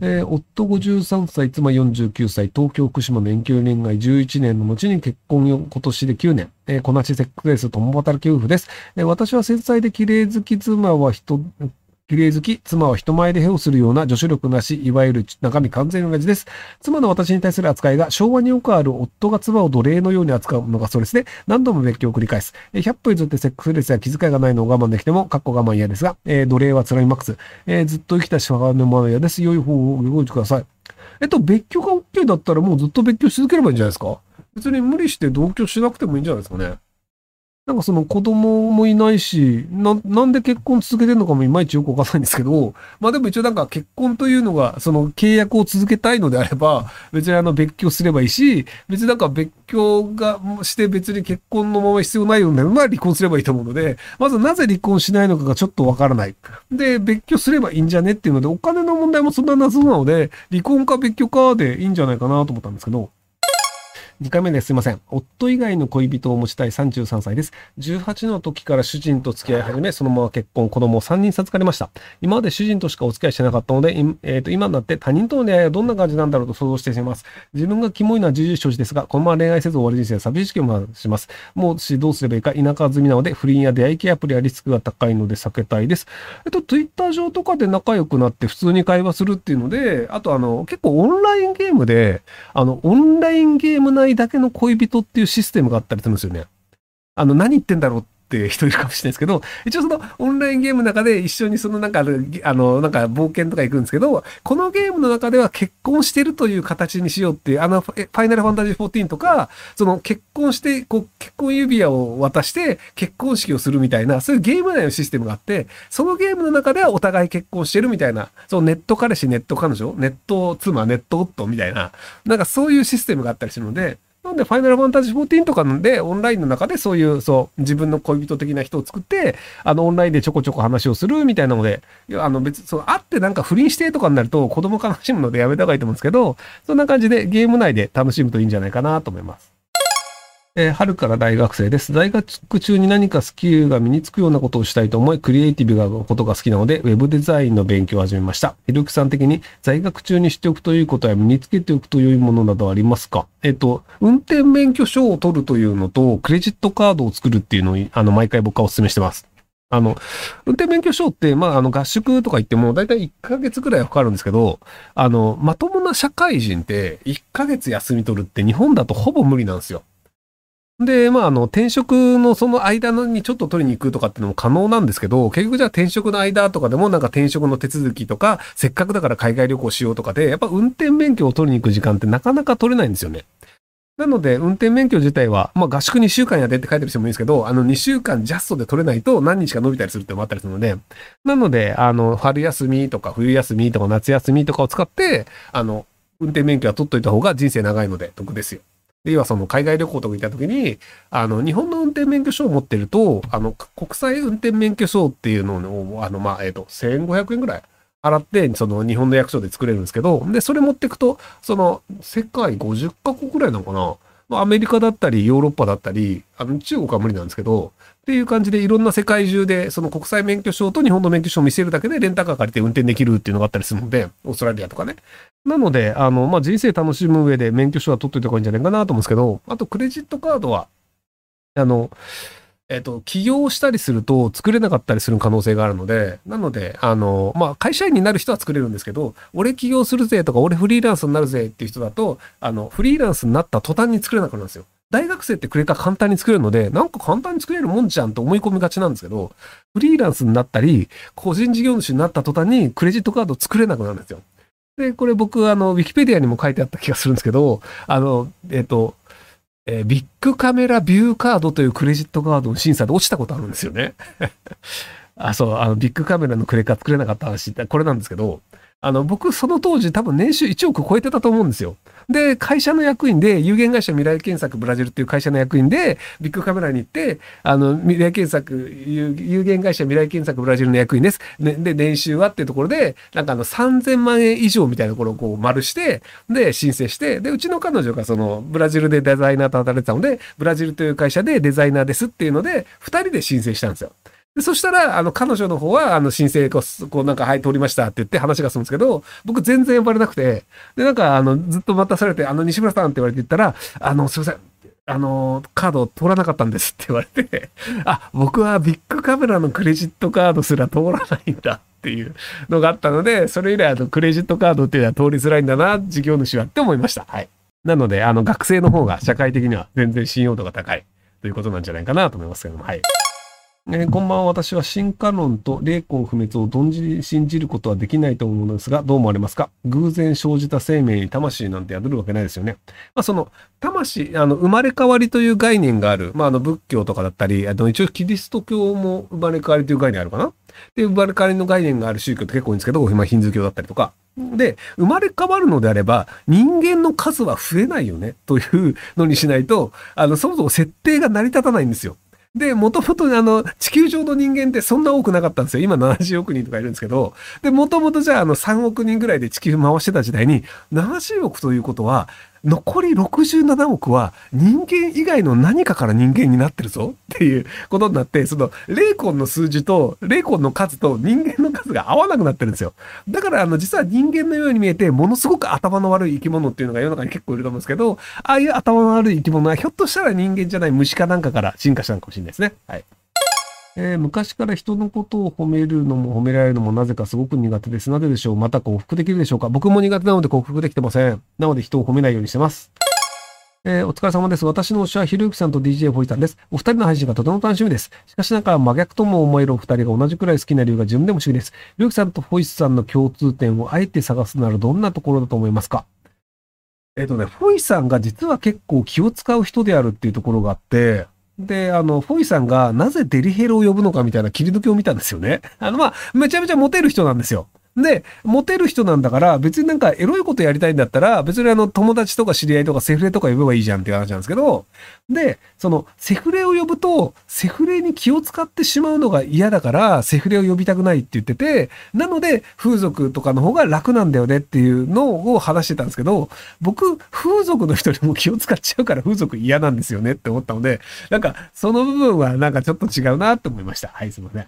えー夫53歳、妻49歳、東京福島の遠距離恋愛11年の後に結婚よ今年で9年、えー、こなしセックスレス共働き夫婦です。えー私は繊細で綺麗好き妻は人、綺麗好き、妻は人前でヘをするような女子力なし、いわゆる中身完全同じです。妻の私に対する扱いが昭和によくある夫が妻を奴隷のように扱うのがストレスで何度も別居を繰り返す。え100歩譲ってセックスレスや気遣いがないのを我慢できても、かっこ我慢嫌ですが、えー奴隷は辛いマックス。えーずっと生きたしわのまま嫌です。良い方をご用意ください。えっと、別居が OK だったらもうずっと別居し続ければいいんじゃないですか？別に無理して同居しなくてもいいんじゃないですかね？なんかその子供もいないし、な、なんで結婚続けてるのかもいまいちよくわかんないんですけど、まあでも一応なんか結婚というのが、その契約を続けたいのであれば、別にあの別居すればいいし、別になんか別居がして別に結婚のまま必要ないようなら離婚すればいいと思うので、まずなぜ離婚しないのかがちょっとわからない。で、別居すればいいんじゃねっていうので、お金の問題もそんな謎なので、離婚か別居かでいいんじゃないかなと思ったんですけど、2回目です。すいません。夫以外の恋人を持ちたい33歳です。18の時から主人と付き合い始め、そのまま結婚、子供を3人授かりました。今まで主人としかお付き合いしてなかったので、えーと今になって他人との出会いはどんな感じなんだろうと想像してしまいます。自分がキモいのは重々承知ですが、このまま恋愛せず終わり人生は寂しくもします。もうしどうすればいいか、田舎済みなので、不倫や出会い系アプリはリスクが高いので避けたいです。えっと、ツイッター上とかで仲良くなって普通に会話するっていうので、あとあの、結構オンラインゲームで、あの、オンラインゲーム内だけの恋人っていうシステムがあったりするんですよね。あの、何言ってんだろうっって人いるかもしれないですけど、一応そのオンラインゲームの中で一緒にそのなんかある、あの、なんか冒険とか行くんですけど、このゲームの中では結婚してるという形にしようっていう、あの、ファイナルファンタジー14とか、その結婚して、こう、結婚指輪を渡して結婚式をするみたいな、そういうゲーム内のシステムがあって、そのゲームの中ではお互い結婚してるみたいな、そのネット彼氏、ネット彼女、ネット妻、ネット夫みたいな、なんかそういうシステムがあったりするので、なんで、ファイナルファンタジー14とかなんで、オンラインの中でそういう、そう、自分の恋人的な人を作って、あの、オンラインでちょこちょこ話をするみたいなので、あの、別に、そう、会ってなんか不倫してとかになると、子供悲しむのでやめた方がいいと思うんですけど、そんな感じでゲーム内で楽しむといいんじゃないかなと思います。えー春から大学生です。大学中に何かスキルが身につくようなことをしたいと思い、クリエイティブなことが好きなので、ウェブデザインの勉強を始めました。ひろゆきさん的に在学中にしておくということや身につけておくと良いものなどありますか？えっ、と、運転免許証を取るというのと、クレジットカードを作るっていうのを、あの、毎回僕はお勧めしてます。あの、運転免許証って、まあ、あの、合宿とか行っても、だいたい1ヶ月くらいはかかるんですけど、あの、まともな社会人って、1ヶ月休み取るって日本だとほぼ無理なんですよ。で、まあ、あの、転職のその間にちょっと取りに行くとかっていうのも可能なんですけど、結局じゃあ転職の間とかでもなんか転職の手続きとか、せっかくだから海外旅行しようとかで、やっぱ運転免許を取りに行く時間ってなかなか取れないんですよね。なので、運転免許自体は、まあ合宿2週間やでって書いてる人もいいんですけど、あの2週間ジャストで取れないと何日か伸びたりするってのもあったりするので、なので、あの、春休みとか冬休みとか夏休みとかを使って、あの、運転免許は取っといた方が人生長いので得ですよ。要はその海外旅行とか行った時に、あの、日本の運転免許証を持ってると、あの、国際運転免許証っていうのを、あの、まあ、えっ、と、1500円ぐらい払って、その日本の役所で作れるんですけど、で、それ持ってくと、その、世界50カ国ぐらいなのかな、アメリカだったり、ヨーロッパだったり、あの、中国は無理なんですけど、っていう感じでいろんな世界中で、その国際免許証と日本の免許証を見せるだけでレンタカー借りて運転できるっていうのがあったりするので、オーストラリアとかね。なので、あの、まあ、人生楽しむ上で免許証は取っといた方がいいんじゃないかなと思うんですけど、あとクレジットカードは、あの、えっと、起業したりすると作れなかったりする可能性があるので、なので、あの、まあ、会社員になる人は作れるんですけど、俺起業するぜとか、俺フリーランスになるぜっていう人だと、あの、フリーランスになった途端に作れなくなるんですよ。大学生ってクレカ簡単に作れるので、なんか簡単に作れるもんじゃんと思い込みがちなんですけど、フリーランスになったり、個人事業主になった途端にクレジットカード作れなくなるんですよ。で、これ僕、あの、ウィキペディアにも書いてあった気がするんですけど、あの、えっ、と、えービッグカメラビューカードというクレジットカードの審査で落ちたことあるんですよね。あ、そう、あの、ビッグカメラのクレカ作れなかった話、これなんですけど、あの、僕、その当時多分年収1億超えてたと思うんですよ。で、会社の役員で、有限会社未来検索ブラジルっていう会社の役員で、ビッグカメラに行って、あの、未来検索、有限会社未来検索ブラジルの役員です。ねで、年収はっていうところで、なんかあの、3000万円以上みたいなところをこう丸して、で、申請して、で、うちの彼女がその、ブラジルでデザイナーと働いてたので、ブラジルという会社でデザイナーですっていうので、2人で申請したんですよ。でそしたら、あの、彼女の方は、あの、申請こう、こうなんか、はい、通りましたって言って話が済むんですけど、僕全然呼ばれなくて、で、なんか、あの、ずっと待たされて、あの、西村さんって言われて言ったら、あの、すいません、あの、カード通らなかったんですって言われて、あ、僕はビッグカメラのクレジットカードすら通らないんだっていうのがあったので、それ以来、あの、クレジットカードっていうのは通りづらいんだな、事業主はって思いました。はい。なので、あの、学生の方が社会的には全然信用度が高いということなんじゃないかなと思いますけども、はい。えー、こんばんは。私は進化論と霊魂不滅を同時に信じることはできないと思うのですが、どう思われますか？偶然生じた生命に魂なんて宿るわけないですよね。まあ、その、魂、あの、生まれ変わりという概念がある。まあ、あの、仏教とかだったり、あの、一応キリスト教も生まれ変わりという概念あるかな？で、生まれ変わりの概念がある宗教って結構多いんですけど、今ヒンズー教だったりとか。で、生まれ変わるのであれば、人間の数は増えないよね、というのにしないと、あの、そもそも設定が成り立たないんですよ。で、もともとあの、地球上の人間ってそんな多くなかったんですよ。今70億人とかいるんですけど、で、もともとじゃああの3億人ぐらいで地球回してた時代に、70億ということは、残り67億は人間以外の何かから人間になってるぞっていうことになって、その霊魂の数字と霊魂の数と人間の数が合わなくなってるんですよ。だからあの実は人間のように見えてものすごく頭の悪い生き物っていうのが世の中に結構いると思うんですけど、ああいう頭の悪い生き物はひょっとしたら人間じゃない虫かなんかから進化したのかもしれないですね。はい。えー、昔から人のことを褒めるのも褒められるのもなぜかすごく苦手です。なぜでしょう？また克服できるでしょうか？僕も苦手なので克服できてません。なので人を褒めないようにしてます。えー、お疲れ様です。私の推しはひろゆきさんと DJ ホイさんです。お二人の配信がとても楽しみです。しかしながら真逆とも思えるお二人が同じくらい好きな理由が自分でも不思議です。ひろゆきさんとホイさんの共通点をあえて探すならどんなところだと思いますか？えっ、ー、とね、ホイさんが実は結構気を使う人であるっていうところがあって、で、あの、フォイさんがなぜデリヘルを呼ぶのかみたいな切り抜きを見たんですよね。あの、まあ、めちゃめちゃモテる人なんですよ。で、モテる人なんだから、別になんかエロいことやりたいんだったら、別にあの友達とか知り合いとかセフレとか呼べばいいじゃんっていう話なんですけど、で、そのセフレを呼ぶと、セフレに気を使ってしまうのが嫌だから、セフレを呼びたくないって言ってて、なので風俗とかの方が楽なんだよねっていうのを話してたんですけど、僕、風俗の人にも気を使っちゃうから風俗嫌なんですよねって思ったので、なんかその部分はなんかちょっと違うなって思いました。はい、すいません。